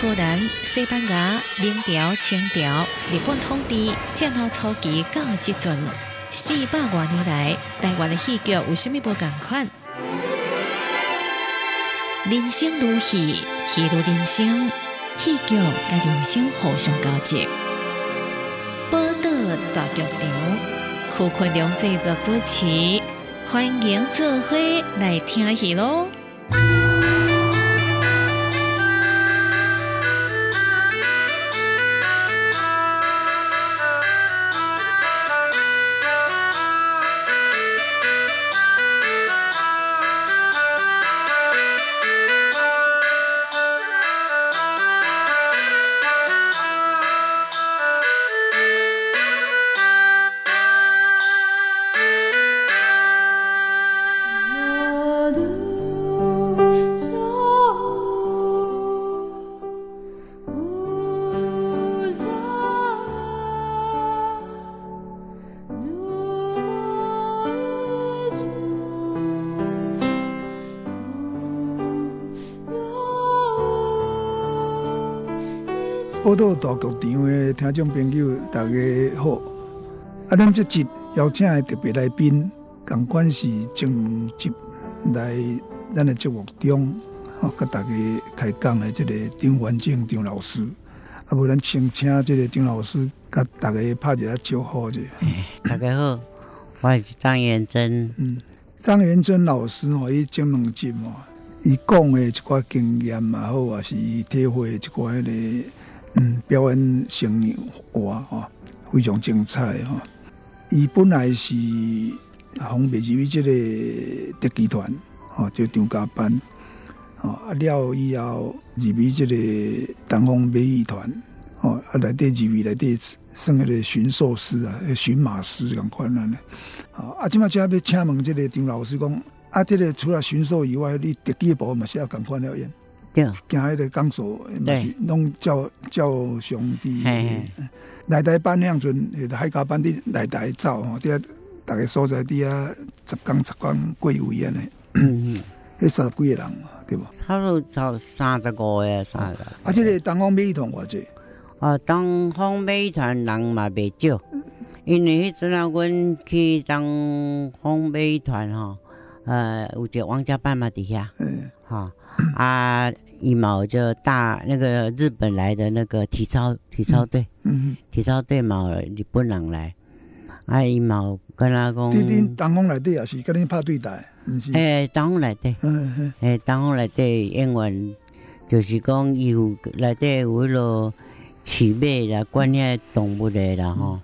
荷兰、西班牙、明朝、清朝、日本统治战后初期到即阵，四百多年来，台湾的戏剧有啥物无共款？人生如戏，戏如人生，戏剧甲人生互相交织。报道大剧场，库昆良制作主持，欢迎做伙来听戏咯！报道大剧场的听众朋友，大家好！啊，咱这集邀请的特别来宾，共款是正集来咱的节目中，哦，甲大家开讲的这个张元正张老师。啊，无咱先请这个张老师，甲大家拍一下招呼者。大家好，我是张元珍。嗯，张元珍老师哦，伊前两集哦，伊讲的一寡经验嘛好，也是伊体会一寡迄个。嗯，表演生活吼，非常精彩吼。伊本来是红北集这个特技团吼，就张家班吼，啊了以后入去这个东方美艺团吼，啊来第入去来第算迄个驯兽师啊，驯马师咁款啊呢。好，啊，即马只要请问这个张老师讲，啊，这个除了驯兽以外，你特技部嘛是要咁款了演。行迄个钢索，拢叫叫兄弟，内台班向阵，海家班的内台走吼，伫啊，逐个所在伫啊，十工十工贵位安尼，迄三十几个人，对无？差不多走三十五个，三十。啊，即个东方美团偌济？啊，东方美团人嘛袂少，因为迄阵啊，阮去东方美团吼，呃，有一个王家班嘛伫遐，嗯，哈啊。一毛就大那个日本来的那个体操体操队，嗯，体操队嘛日本人来，啊一毛跟他讲，你你当风来底也是跟你拍对台，诶，当风来底，嗯嗯，诶，当风来底演员就是讲有来底有迄落饲马啦，管遐动物的啦吼，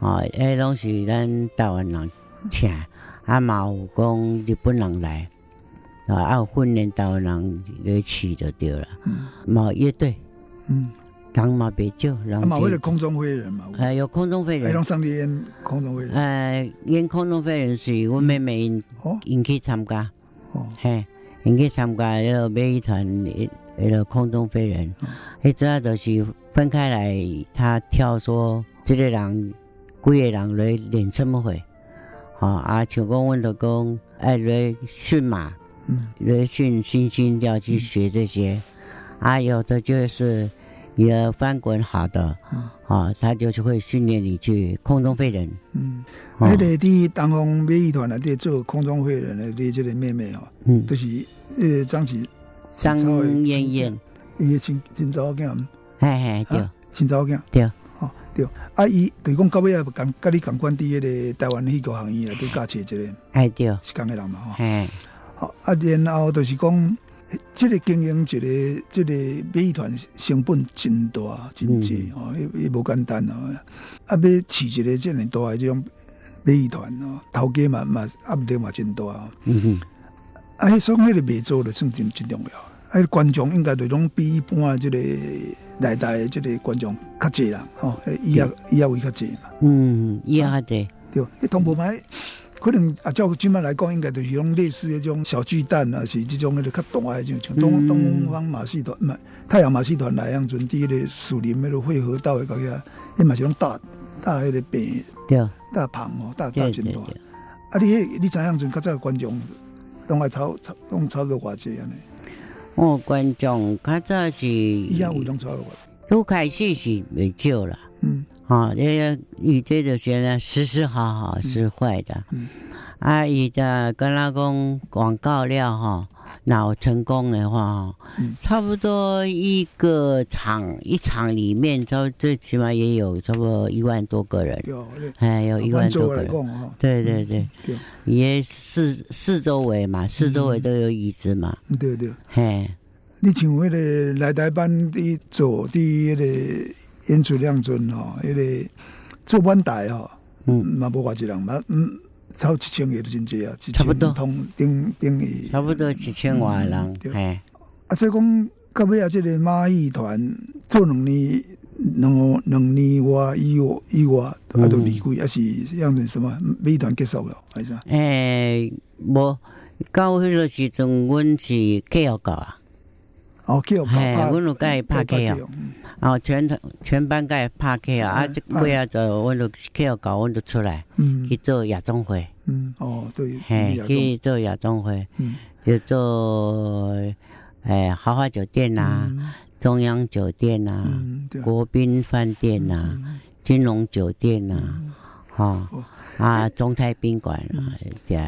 啊，迄拢是咱台湾人请，啊嘛有讲日本人来。啊，要训练到人来去就对了。嗯，冇乐队，嗯，人嘛别少，人。嘛为了空中飞人嘛。哎，有空中飞人。上帝演空中飞人。哎，演空中飞人是我妹妹因，因去参加。哦。嘿，因去参加那个美团那个空中飞人。迄主要就是分开来，他跳说，这个人几个人来练什么会？好啊，像讲阮就讲爱来驯马。嗯，来训猩猩要去学这些，啊，有的就是你的翻滚好的，啊，他就是会训练你去空中飞人。嗯，那个伫东方美艺团内底做空中飞人的你这个妹妹哦，嗯，就是呃张启张燕燕，伊亲亲早囝，嘿嘿对，亲早囝。对，哦对，啊伊对讲到尾啊，共甲你共管伫迄个台湾戏剧行业内底教册这个，哎对，是共个人嘛吼。好啊，然后就是讲，这个经营一个这个美团成本真大真济哦，也也无简单哦。啊，要饲一个这么大的这种美团哦，头家嘛嘛压力嘛真大哦。嗯哼，啊，所以那个卖座的算真真重要。啊，观众应该就拢比一般这个来台这个观众较济啦，吼，伊也伊也会较济嘛。嗯，伊也较济，对，一同步买。可能啊，照今麦来讲，应该就是种类似迄种小巨蛋啊，是这种迄个较大诶，就像东东方马戏团、嘛太阳马戏团来样，阵伫迄个树林迄个汇合道诶，个遐，迄嘛是种大大迄个饼，对，大棚哦，大大真大。啊，你迄你知影阵较早观众拢爱超超拢超多偌济安尼？哦，观众较早是，以前有拢出来过。都开始是未少啦。嗯。啊，这个伊这就是呢，时时好好是坏的。嗯。啊，伊的跟他讲广告料哈。那成功的话，差不多一个场一场里面，差最起码也有差不多一万多个人。有，哎，有一万多个人。对对对，也四四周围嘛，四周围都有椅子嘛。对对。嘿，你像那个来台班的做的那个演出量尊哦，迄个做班台哦，嗯，嘛无偌济人嘛，嗯。超一千个都真济啊，差不多，通顶顶于差不多一千外人，嘿。啊，所以讲到尾啊，即个马戏团做两年，两两年外以外以外，啊，都离开，还是样子什么？美团结束了，还是？诶，无到迄个时阵，阮是继续搞啊。哦，继续拍，阮有甲伊拍继续。哦，全团全班该拍客啊！啊，这尾啊，就阮就客搞，阮就出来去做夜总会。嗯，哦，对，嘿，去做夜总会，就做诶豪华酒店呐，中央酒店呐，国宾饭店呐，金融酒店呐，哈啊，中泰宾馆啊，这。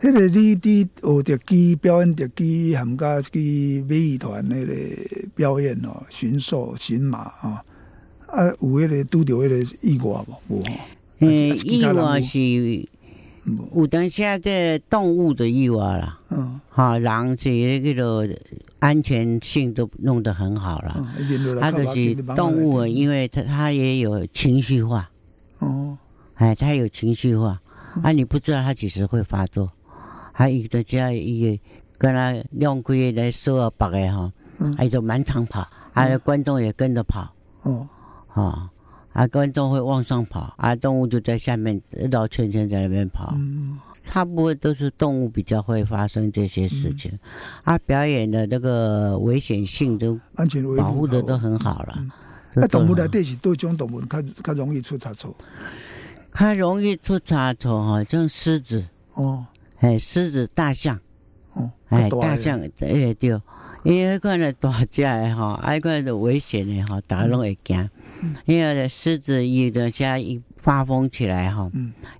迄个你伫学特技表演特技，含加去美艺团那个表演哦，驯兽驯马啊，啊有迄个拄着迄个意外无？无。诶，意外是有当下这动物的意外啦。嗯。哈，人是迄个安全性都弄得很好了。他就是动物，因为它它也有情绪化。哦。哎，它有情绪化，啊，你不知道它几时会发作。还有的家伊个跟他亮鬼来收啊白的哈，还就满场跑，还有观众也跟着跑，哦，啊，啊观众会往上跑，啊动物就在下面绕圈圈在那边跑，差不多都是动物比较会发生这些事情，啊表演的那个危险性都安全保护的都很好了。那动物来对是多种动物，较较容易出差错，较容易出差错哈，像狮子。哦。哎，狮子、大象，哦，哎，大象，哎对，因为看了大只的哈，哎，看着危险的哈，大家拢会惊。因为狮子有的下一发疯起来哈，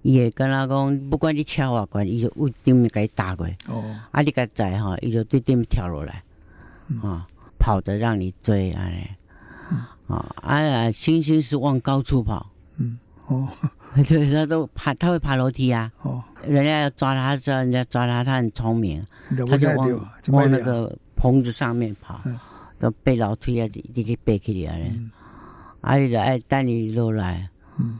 伊会跟他讲，不管你敲啊关，伊就屋顶给伊打过。哦，啊，你个仔哈，伊就对顶跳落来，啊，跑的让你追啊嘞，啊，啊，猩猩是往高处跑，嗯，哦。对，他都爬，他会爬楼梯啊。哦，人家要抓他，知道人家抓他，他很聪明，他就往往那个棚子上面跑，要背楼梯啊，你去背起来嘞。啊，你就爱带你落来，嗯，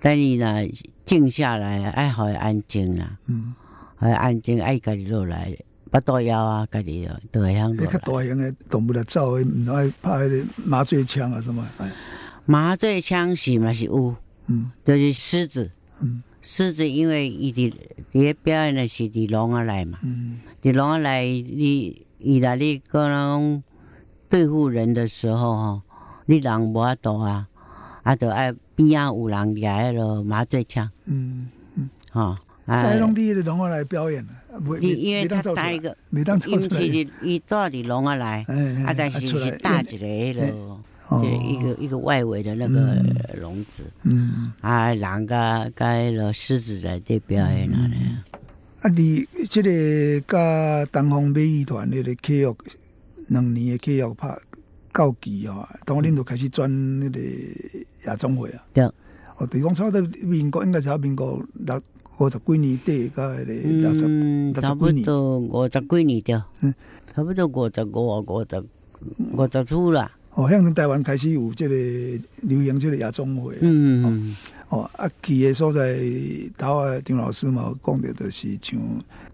带你呢静下来，爱好安静啦，嗯，好安静，爱家己落来，不多要啊，家己都会向落来。大型的动物的走，唔爱拍迄个麻醉枪啊什么？麻醉枪是嘛是有。嗯，就是狮子，嗯，狮子因为伊伫伫表演的是伫龙啊来嘛，嗯，伫龙啊来，你伊来你可能对付人的时候吼，你人无法度啊，啊，就爱边啊有人举迄个麻醉枪，嗯嗯，哈，塞龙伫龙啊来表演你因为他带一个，因为伊做伫龙啊来，啊，但是是大一个迄个。就一个一个外围的那个笼子，嗯，啊，狼个个了狮子在这表演了呢。啊，你这个甲东方美艺团那个契约两年的契约拍到期哦，当恁就开始转那个夜总会啊。对，哦，对讲差不多民国应该差民国六五十几年底，甲那个六十六十几年，差不多五十几年的，嗯，差不多五十五五十五十出啦。哦，向台湾开始有这个流行这个夜总会。嗯嗯。哦，啊，去诶所在，头啊，张老师嘛讲的，就是像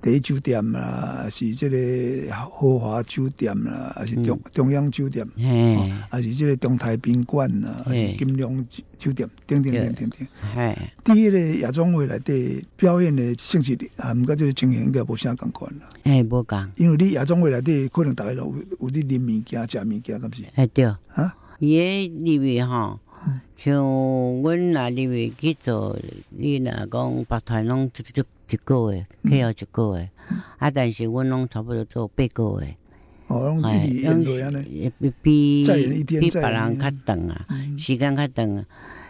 第一酒店啦，是即个豪华酒店啦，还是中中央酒店，还是即个中泰宾馆啦，还是金龙酒店，等等等等等。第一个夜总会内底表演的性质，啊，毋过即个情形应该无啥共款啦。哎，无共，因为你夜总会内底可能大家有有啲啉物件、食物件，咁是？哎对，啊，伊诶里面吼。像阮若入去去做，你若讲白团拢一一一个月，客要一个月，啊，但是阮拢差不多做八个月，哦，一直演落安尼，比比别人较长啊，时间较长啊。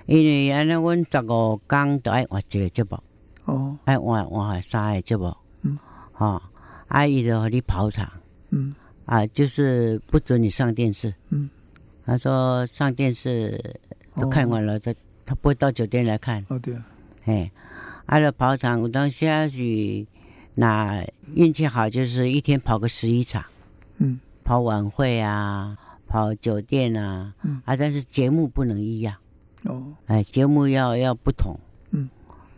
因为安尼，阮十五工都爱换一个节目，哦，爱换换三个节目，嗯，哈，阿姨就和你跑场，嗯，啊，就是不准你上电视，嗯，他说上电视都看完了，他他不会到酒店来看，哦对。啊，哎，阿拉跑场，我当下去，那运气好就是一天跑个十一场，嗯，跑晚会啊，跑酒店啊，嗯，啊，但是节目不能一样。哦，哎，节目要要不同，嗯，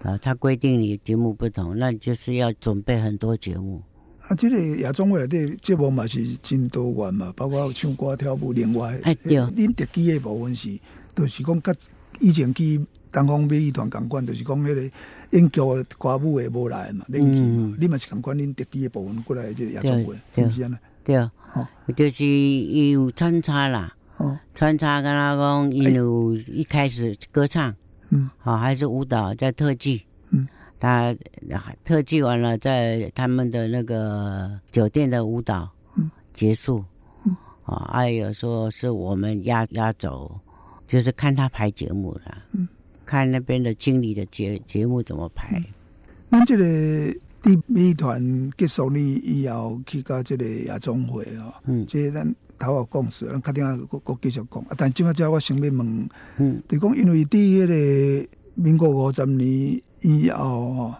啊，他规定你节目不同，那就是要准备很多节目。啊，这个亚中会的节目嘛是真多元嘛，包括唱歌跳舞，另外，哎对，恁特技的部分是，就是讲甲以前去东方美艺团共款，就是讲迄个演剧的歌舞的无来嘛，恁去嘛，你嘛是共款恁特技的部分过来这个演唱会，是不是安尼？对，哦，就是有穿插啦。穿插跟他讲，因有一开始歌唱，嗯，好还是舞蹈，在特技，嗯，他特技完了，在他们的那个酒店的舞蹈，嗯，结束，嗯，啊，还有说是我们压压轴，就是看他排节目了，嗯，看那边的经理的节节目怎么排。那这个第美团结束呢以后，去到这个夜总会哦，嗯，这咱。头下讲说，咱确定啊，国国继续讲。啊，但即马只我想要问，嗯，就讲因为伫迄个民国五十年以后哦，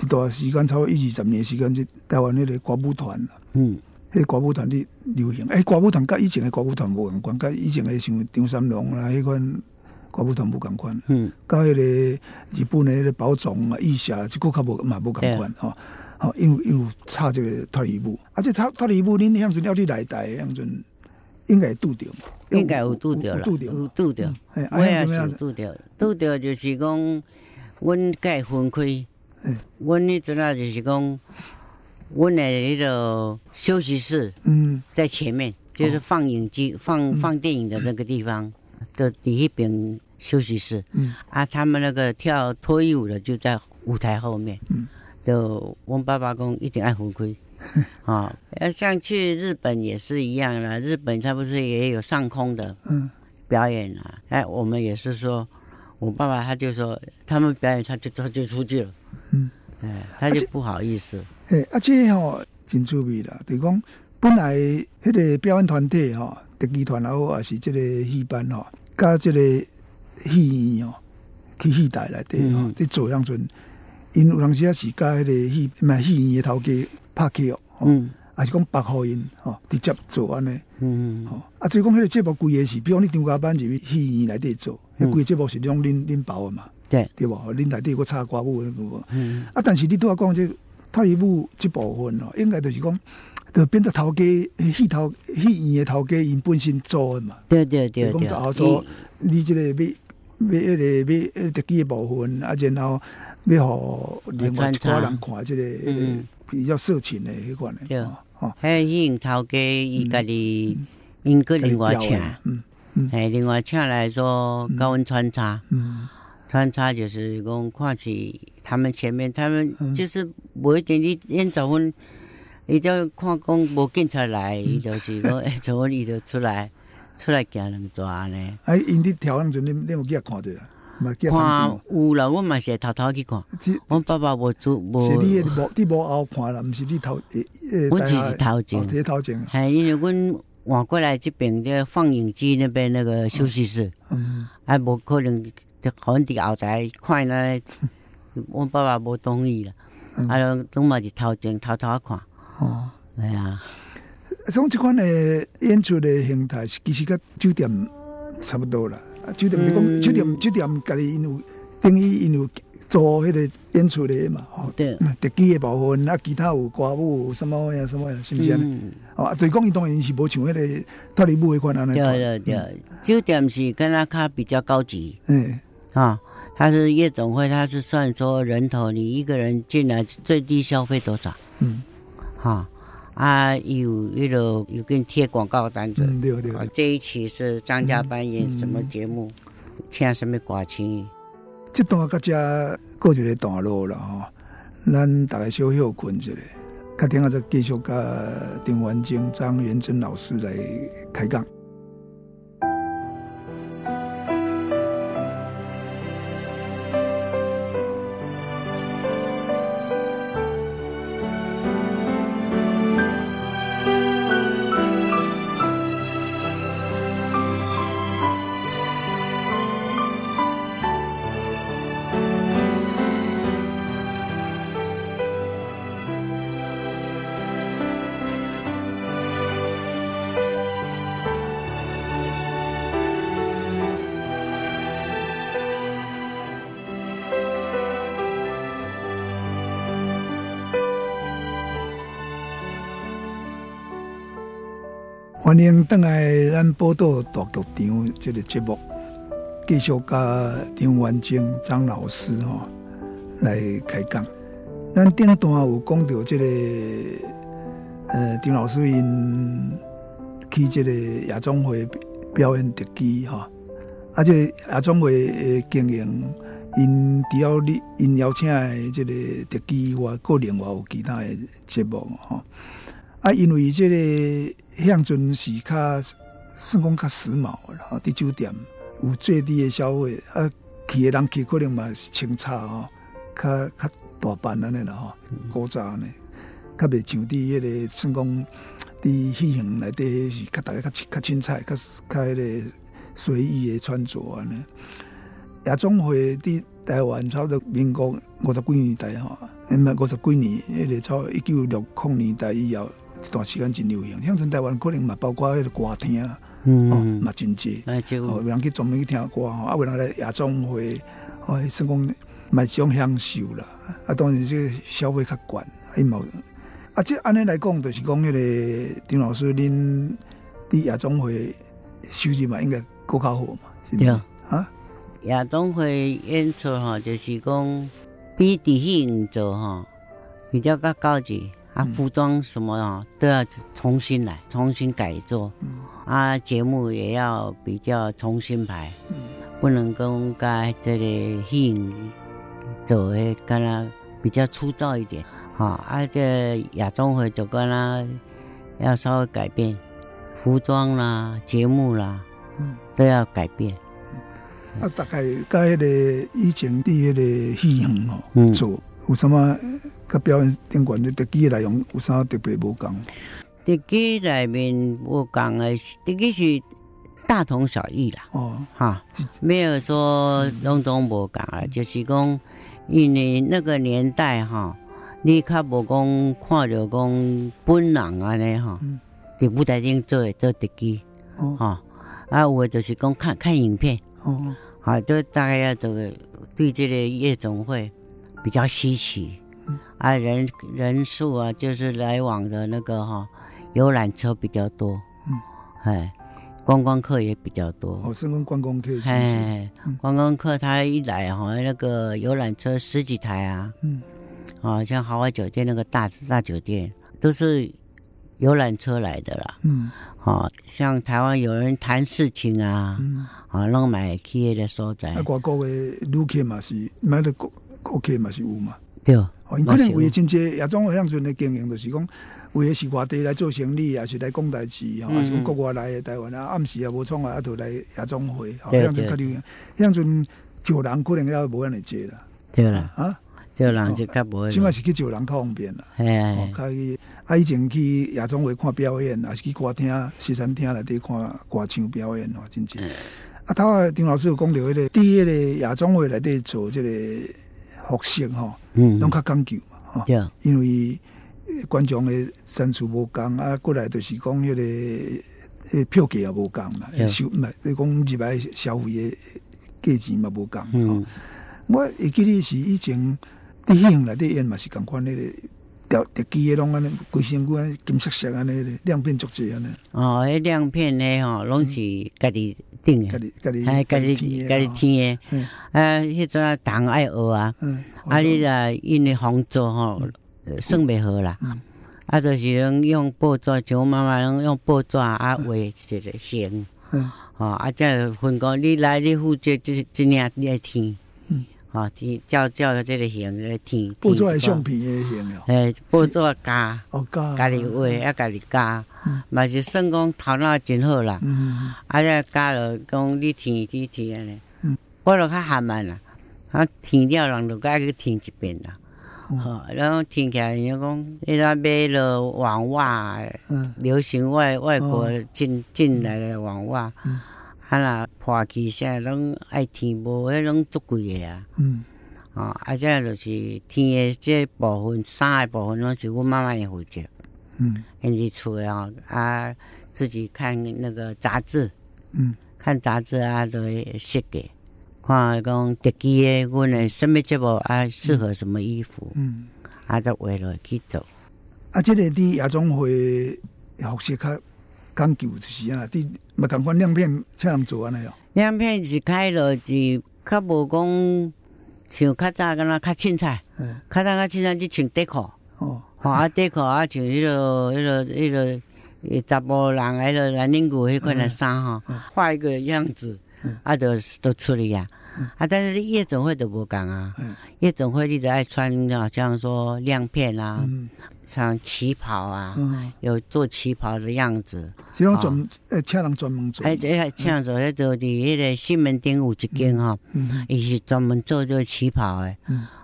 一段时间超过一二十年时间，就台湾迄个歌舞团，嗯，迄歌舞团的流行。诶，歌舞团甲以前的歌舞团无共款，甲以前的像张三郎啦，迄款歌舞团无共款。嗯，甲迄个日本的迄个宝冢啊、意霞，即个较无嘛无共款吼。吼，因为有差这个脱离舞，啊，这脱脱离舞，恁向阵了你来台，向阵。应该拄着，应该有拄着了，有拄着，我也是拄着，拄着就是讲，阮该分开，阮迄阵啊就是讲，阮的迄个休息室，嗯，在前面，就是放影机放放电影的那个地方的第一边休息室，嗯，啊，他们那个跳脱衣舞的就在舞台后面，嗯，就我爸爸讲一定爱回归。啊，要像去日本也是一样的，日本他不是也有上空的嗯。表演啊？哎，我们也是说，我爸爸他就说，他们表演他就他就出去了，嗯，哎，他就不好意思。哎，而且吼，真趣味啦，就讲本来迄个表演团体吼，特技团也好，还是即个戏班吼，加即个戏院吼，去戏台内底吼，伫做样阵，因有当时啊是加迄个戏，嘛戏院的头家。拍戏哦，嗯，还是讲白好因吼，直接做安尼，嗯，吼，啊，所以讲迄个节目规个是，比如你张家班入去戏院内底做，迄规个节目是种恁恁包的嘛，对，对无？恁内底有个插歌舞的部分，嗯，啊，但是你拄啊讲这脱衣舞这部分哦，应该就是讲，就变做头家戏头戏院的头家因本身做的嘛，对对对对，讲做你这个要要迄个要特技的部分，啊，然后要互另外一寡人看这个，嗯。比较色情的迄款的，哦，还有引头家伊家己因个另外请，嗯嗯，哎，另外请来做高温穿插，嗯，穿插就是讲看起他们前面，他们就是无一点你演早分，伊就看讲无警察来，伊就是讲 哎，早分伊就出来出来行两抓呢。哎，因伫调样子，你你有去看着？看有啦，我嘛是偷偷去看。我爸爸无做，无。是你无你无后看啦，毋是你头呃。我只是头前。头前。系因为阮换过来这边的放映机那边那个休息室，嗯，还无可能就可能伫后台看那。我爸爸无同意啦，啊，都嘛是头前偷偷看。哦，系啊。从这款的演出的形态，其实甲酒店差不多啦。酒店，你讲酒店，酒店家己因有等于因有做迄个演出的嘛，吼，对，特技的部分，啊，其他有歌舞什么呀，什么呀，是不是？哦，对，讲伊当然是无像迄个脱离舞迄款安尼。对对对，酒店是跟他卡比较高级，嗯，啊，他是夜总会，他是算说人头，你一个人进来最低消费多少？嗯，哈。啊，有一楼有给你贴广告单子。对对对。这一期是张家班演什么节目，请什么歌星。这段大家过一个段落了哈，咱大家小休困一下。客厅啊，再继续跟丁文晶、张元珍老师来开讲。欢迎登来咱报道大剧场这个节目，继续甲张元晶张老师哈来开讲。咱顶段有讲到这个呃，张老师因去这个夜总会表演特技哈，啊，这个夜总会经营因除了你因邀请的这个特技外，个另外有其他的节目哈。啊，因为这个向阵是较算讲较时髦啦，伫酒店有最低的消费，啊，去的人去可能嘛是清茶吼，较较大班安尼啦吼，古早呢，较袂像伫迄个算讲伫戏院内底是较大家较较清彩，较较迄个随意的穿着安尼。夜总会伫台湾差不多民国五十几年代吼，毋嘛五十几年，迄个超一九六零年代以后。一段时间真流行，乡村台湾可能嘛，包括迄个歌厅，哦，嘛真济，哦，有人去专门去听歌，吼，啊，有人来夜总会，哦，算讲买种享受啦，啊，当然这消费较悬，啊，即安尼来讲，就是讲迄个丁老师，恁伫夜总会收入嘛，应该够较好嘛，对啊，夜总会演出吼，就是？讲比伫戏院做吼，比较较高级。啊，服装什么啊，都要重新来，重新改做。啊，节目也要比较重新排，不能跟该这里戏走的，跟他比较粗糙一点。哈，啊，这亚中会就跟他要稍微改变，服装啦、节目啦，都要改变。啊，大概该的以前伫迄个戏影哦做有什么？甲表演顶管的特技内容有啥特别无共？特技内面无共的，特技是大同小异啦。哦，哈，没有说拢拢无共啊，就是讲，因为那个年代哈，你较无讲看着讲本人安尼哈，伫舞台顶做做特技，哦，啊，有的就是讲看看影片，哦，好，都大概要都对这个夜总会比较稀奇。啊，人人数啊，就是来往的那个哈，游览车比较多，嗯，哎，观光客也比较多。哦，是跟观光客。哎，观光客他一来哈，那个游览车十几台啊，嗯，啊，像豪华酒店那个大大酒店都是游览车来的啦，嗯，好像台湾有人谈事情啊，嗯，啊，弄买企业的所在。啊，外国的旅客嘛是买的国国客嘛是有嘛，对。因可能为真济夜总会乡村的经营，就是讲为的是外地来做生意，也是来讲代志，吼，还是国外来的台湾啊，暗时也无创啊，啊，就来夜总会，乡村较流行。乡村招人可能也无安尼济啦，对啦，啊，招人就较无。起码是去招人较方便啦，哎，可以。啊，以前去夜总会看表演，也是去歌厅、西餐厅内底看歌唱表演哦，真正。啊，头丁老师有讲到迄个第一个夜总会内底做即个。服饰吼，拢较讲究嘛，吼，因为观众的身处无共啊，过来就是讲迄个票价也无共嘛，收唔系你讲入来消费的价钱嘛无共吼。我会记得是以前电影内底演嘛是共款迄个特特技的拢安尼，规身躯安金色色安尼亮片足济安尼。哦，迄亮片呢吼，拢是家己。定诶，哎，家己家己听诶，啊，迄阵党爱学啊，啊，你啊因为房租吼，算袂好啦，啊，就是用报纸，像我妈妈用报纸啊画一个线，吼，啊，再分工，你来你负责即即领你来听，吼，天照照即个形咧天。布做相片的形哦。诶，布做加。哦加。家己画，啊家己加，嘛是算讲头脑真好啦。嗯。啊，再加了讲你填你填安尼。嗯。我著较含慢啦，啊天了人就该去天一遍啦。好，然后听起来，人讲伊那买了网袜，流行外外国进进来的网袜，啊那破起现在拢爱填无，迄拢足贵的啊。嗯，哦，啊这就是填的这部分衫的部分，拢是我妈妈的负责。嗯，因为厝啊啊自己看那个杂志，嗯，看杂志啊都会设计。看讲特技的，阮的什么节目啊，适合什么衣服，嗯，啊，都为了去做。啊，这个伫夜总会学习较讲究就是啊，伫嘛共款亮片才能做安尼哦。亮片是开了是较无讲像较早敢若较凊彩，嗯，较早较凊彩就穿短裤，哦，啊短裤啊像迄个迄个迄个查甫人迄个蓝领裤迄款的衫哈，画一个样子。啊，就都出嚟呀！啊，但是夜总会都不讲啊。夜总会你都爱穿，好像说亮片啊，像旗袍啊，有做旗袍的样子。这种专呃，请人专门做。哎，哎，请做迄做伫迄个西门町有一间哈，伊是专门做这个旗袍的。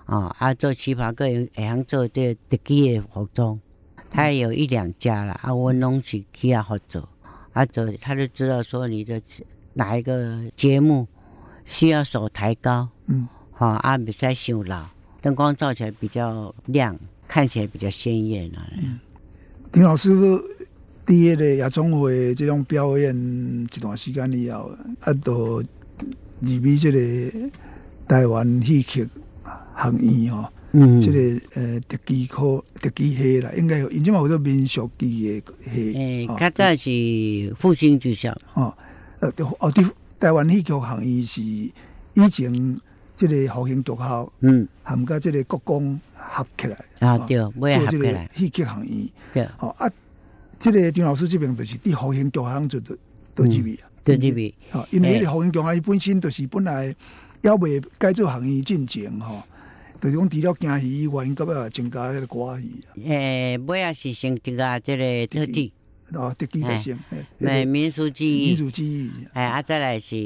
啊，啊，做旗袍个人会晓做这特技的服装，他也有一两家了。啊，我拢是去啊合作，啊做他就知道说你的。哪一个节目需要手抬高？嗯，好啊，比赛修老，灯光照起来比较亮，看起来比较鲜艳啊。丁老师第一个夜总会这种表演一段时间以后，啊，都入去这个台湾戏曲行业哦，嗯，这个呃特技科特技系啦，应该有，因即嘛好多民俗技的系。诶，较早是复兴剧校哦。呃，哦，对，台湾戏剧学院是以前即个复兴学校，嗯，含甲即个国公合起来啊，对，做即个戏剧学院，对，吼啊，即个张老师即边就是伫复兴剧行做的多几位啊，多几位，好，因为迄个复兴剧行伊本身就是本来要未改做行业进前吼，就讲除了京戏以外，应该要增加迄个歌戏。诶，尾也是先增加即个特技。哦，特技的先，诶，民俗技艺，民俗技艺，哎，啊，再来是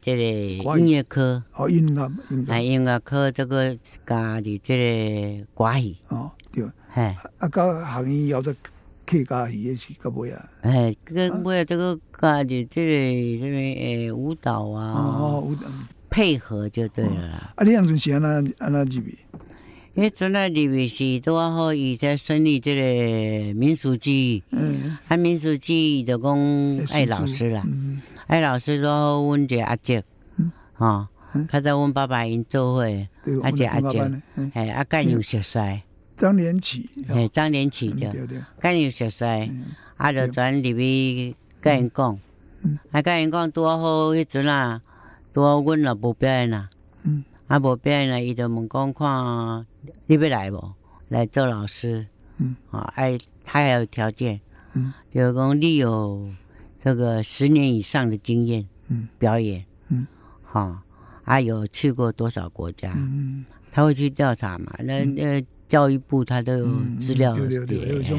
这个音乐科，哦，音乐，哎，音乐科这个加的这个歌戏，哦，对，嘿，啊，到行业要再客家戏也是个尾啊，哎，跟尾这个加的这个这个诶舞蹈啊，哦，舞蹈。配合就对了啦。啊，你样阵是安那安那几位？因为从那里面是都好，伊在生理即个民俗技艺，嗯，啊民俗技艺就讲爱老师啦，爱老师都阮个阿姐，哈，较早阮爸爸因做伙，阿姐阿姐，哎，阿干有熟识，张连起，哎，张连起的，干有熟悉，啊，就转入去甲因讲，啊，甲因讲多好，迄阵啊，多阮也无表演啦，嗯，啊无表演啦，伊就问讲看。你要来不？来做老师，嗯，啊，哎，他还有条件，嗯，有讲你有这个十年以上的经验，嗯，表演，嗯，好，还有去过多少国家，嗯，他会去调查嘛？那那教育部他都有资料，对对对，有种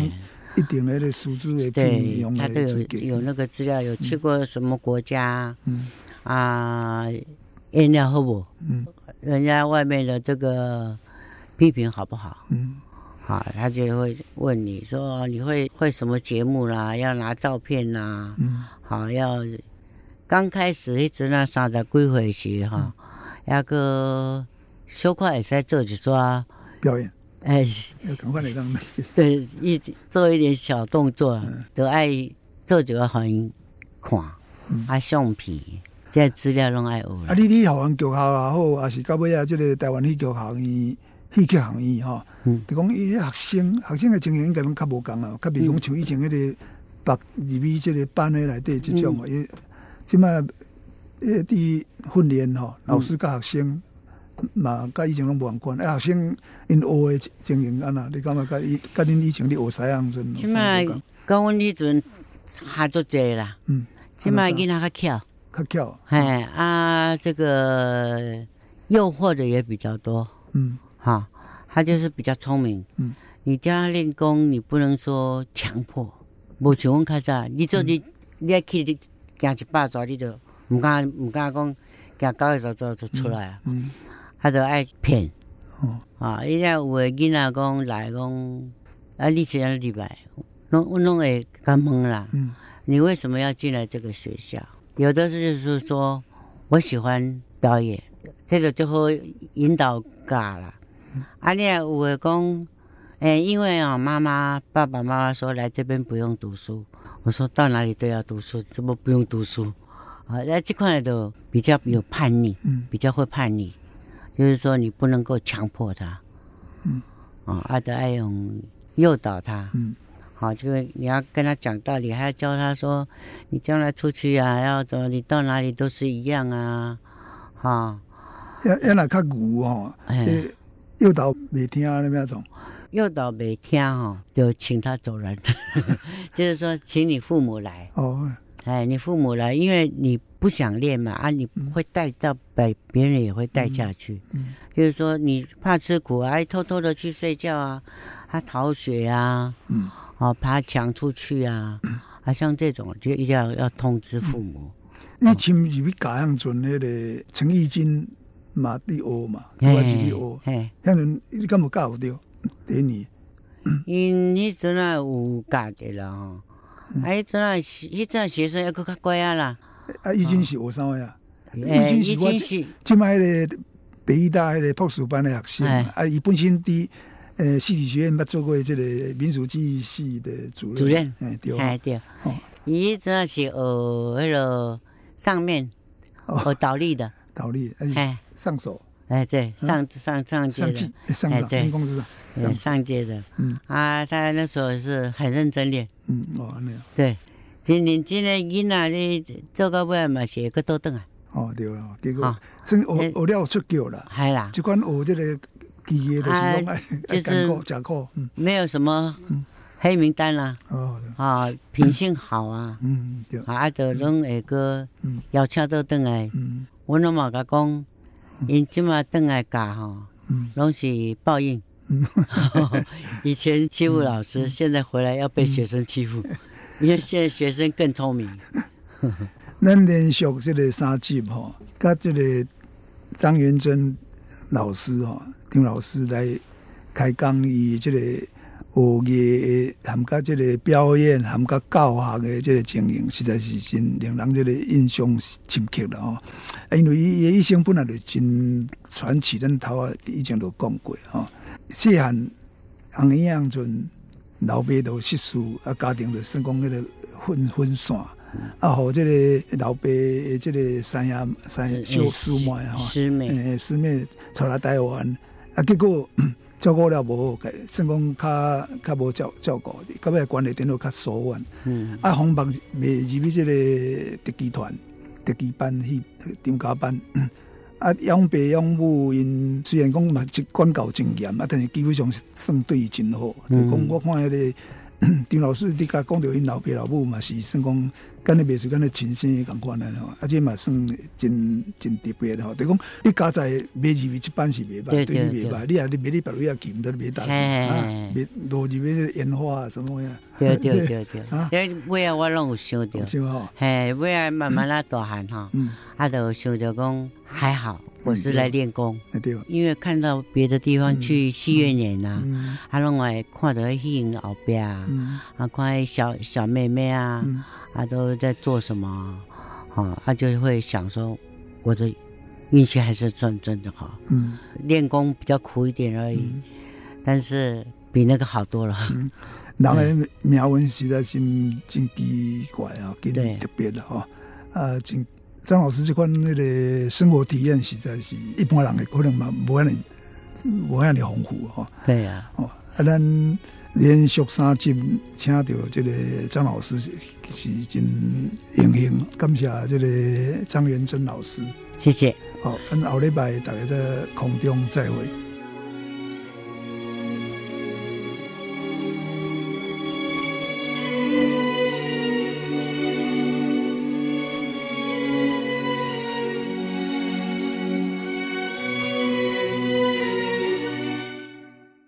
一定的数字的，对，他都有有那个资料，有去过什么国家，嗯，啊，演了好不？嗯，人家外面的这个。批评好不好？嗯，好，他就会问你说你会会什么节目啦？要拿照片呐？嗯，好，要刚开始一直那三十几岁时哈，那个小可也在做就说表演，哎，赶快来当对，一做一点小动作都爱做就要很看，啊，橡皮，这资料拢爱学。啊，你你校园剧校也好，还是到尾啊，这个台湾戏剧行业。戏剧行业吼，就讲伊学生学生的情形应该拢较无共啊，较比讲像以前迄个白入去即个班诶内底即种哦，伊即摆诶伫训练吼，老师甲学生嘛，甲以前拢无共款，啊学生因学诶情形安那，你感觉甲伊甲恁以前伫学西洋阵？即摆甲阮迄阵差足济啦，嗯，即摆囡仔较巧，较巧，嘿啊，这个。诱惑的也比较多。嗯，哈，他就是比较聪明。嗯，你教他练功，你不能说强迫。无像阮较早，你做你你爱去你行一百转，你就唔敢唔敢讲行九十转就出来啊。嗯，他就爱骗。哦，啊，伊遐有诶囡仔讲来讲，啊，你怎样入来？拢我拢会甲问啦。嗯，你为什么要进来这个学校？有的是就是说我喜欢表演，这个就会引导教啦。啊，你有诶讲，诶，因为啊，妈妈爸爸妈妈说来这边不用读书，我说到哪里都要读书，怎么不用读书？啊，那这块的比较有叛逆，嗯，比较会叛逆。就是说，你不能够强迫他，嗯，啊，爱德爱用诱导他，嗯，好，就是你要跟他讲道理，还要教他说，你将来出去啊，要怎么，你到哪里都是一样啊，哈，要要来较牛哦，诱导没听那那种，诱导没听哈，就请他走人，就是说，请你父母来，哦，哎，你父母来，因为你。不想练嘛啊！你会带到别别人也会带下去，嗯就是说你怕吃苦啊，偷偷的去睡觉啊，他逃学啊，嗯。哦爬墙出去啊，啊像这种就一定要要通知父母。你前面是教养阵那个陈义金马蒂欧嘛，我是去学，迄阵你敢无教掉？第二，因你阵啊有教的啦吼，哎，阵啊，迄阵学生要搁较乖啊啦。啊，已经是学啥呀？已经是我即摆迄个北医大迄个博士班的学生啊，伊本身伫呃戏剧学院捌做过这个民族记忆系的主任。主任，哎对，哎对。哦，伊主要是学迄个上面学倒立的，倒立，哎，上手，哎对，上上上街的，上上对，公司上街的，嗯。啊，他那时候是很认真的，嗯哦那样，对。今年今年囡仔你做到尾嘛写个多顿啊？哦对啊，结果真学学了出够了，系啦。就管学这个技艺的情况，就是讲课，嗯，没有什么黑名单啦。哦，啊，品性好啊，嗯，对，啊，就拢下个要请到顿来。嗯，我拢嘛甲讲，因即马倒来教吼，拢是报应。以前欺负老师，现在回来要被学生欺负。因为现在学生更聪明。咱连续这个三集吼，甲这个张元珍老师吼，丁老师来开讲，伊这个学艺含甲即个表演含甲教学的即个情形，实在是真令人即个印象深刻了吼。因为伊伊一生本来就真传奇，咱头啊以前都讲过吼。细汉红衣样阵。老爸都失事，啊，家庭就算讲迄个分分散，啊，和这个老爸即个三爷三小师妹哈，师妹，师妹出来台湾，啊，结果照顾了无好，算讲较较无照照顾，到尾关系变到较疏远。嗯，啊，红白未入去即个特技团、特技班去张家班。啊，养爸养母因虽然讲嘛，即管教真严啊，但是基本上算对伊真好。就讲我看迄个 丁老师，你甲讲到因老爸老母嘛，是算讲跟你袂是跟你亲生共款的吼，而且嘛算真真特别的吼。就讲你家在买入去一般是袂歹，对你袂歹。你啊，你买你别位啊，见唔到你袂大啊，买落入去烟花什么呀？对对对对，因为 啊，我拢有想到，嘿，尾啊慢慢啊大汉哈，啊就想着讲。还好，我是来练功，因为看到别的地方去戏院演呐，啊，另外看到戏影后边啊，啊，看小小妹妹啊，啊，都在做什么，啊，他就会想说，我的运气还是真真的好，嗯，练功比较苦一点而已，但是比那个好多了。人的苗文实在真真奇怪啊，真特别的哈，啊，真。张老师这款那个生活体验实在是一般人的可能嘛无安尼无安尼丰富哈。对呀。哦，啊，咱连续三集请到这个张老师是真荣幸，感谢这个张元珍老师。谢谢。好，咱后礼拜大家在空中再会。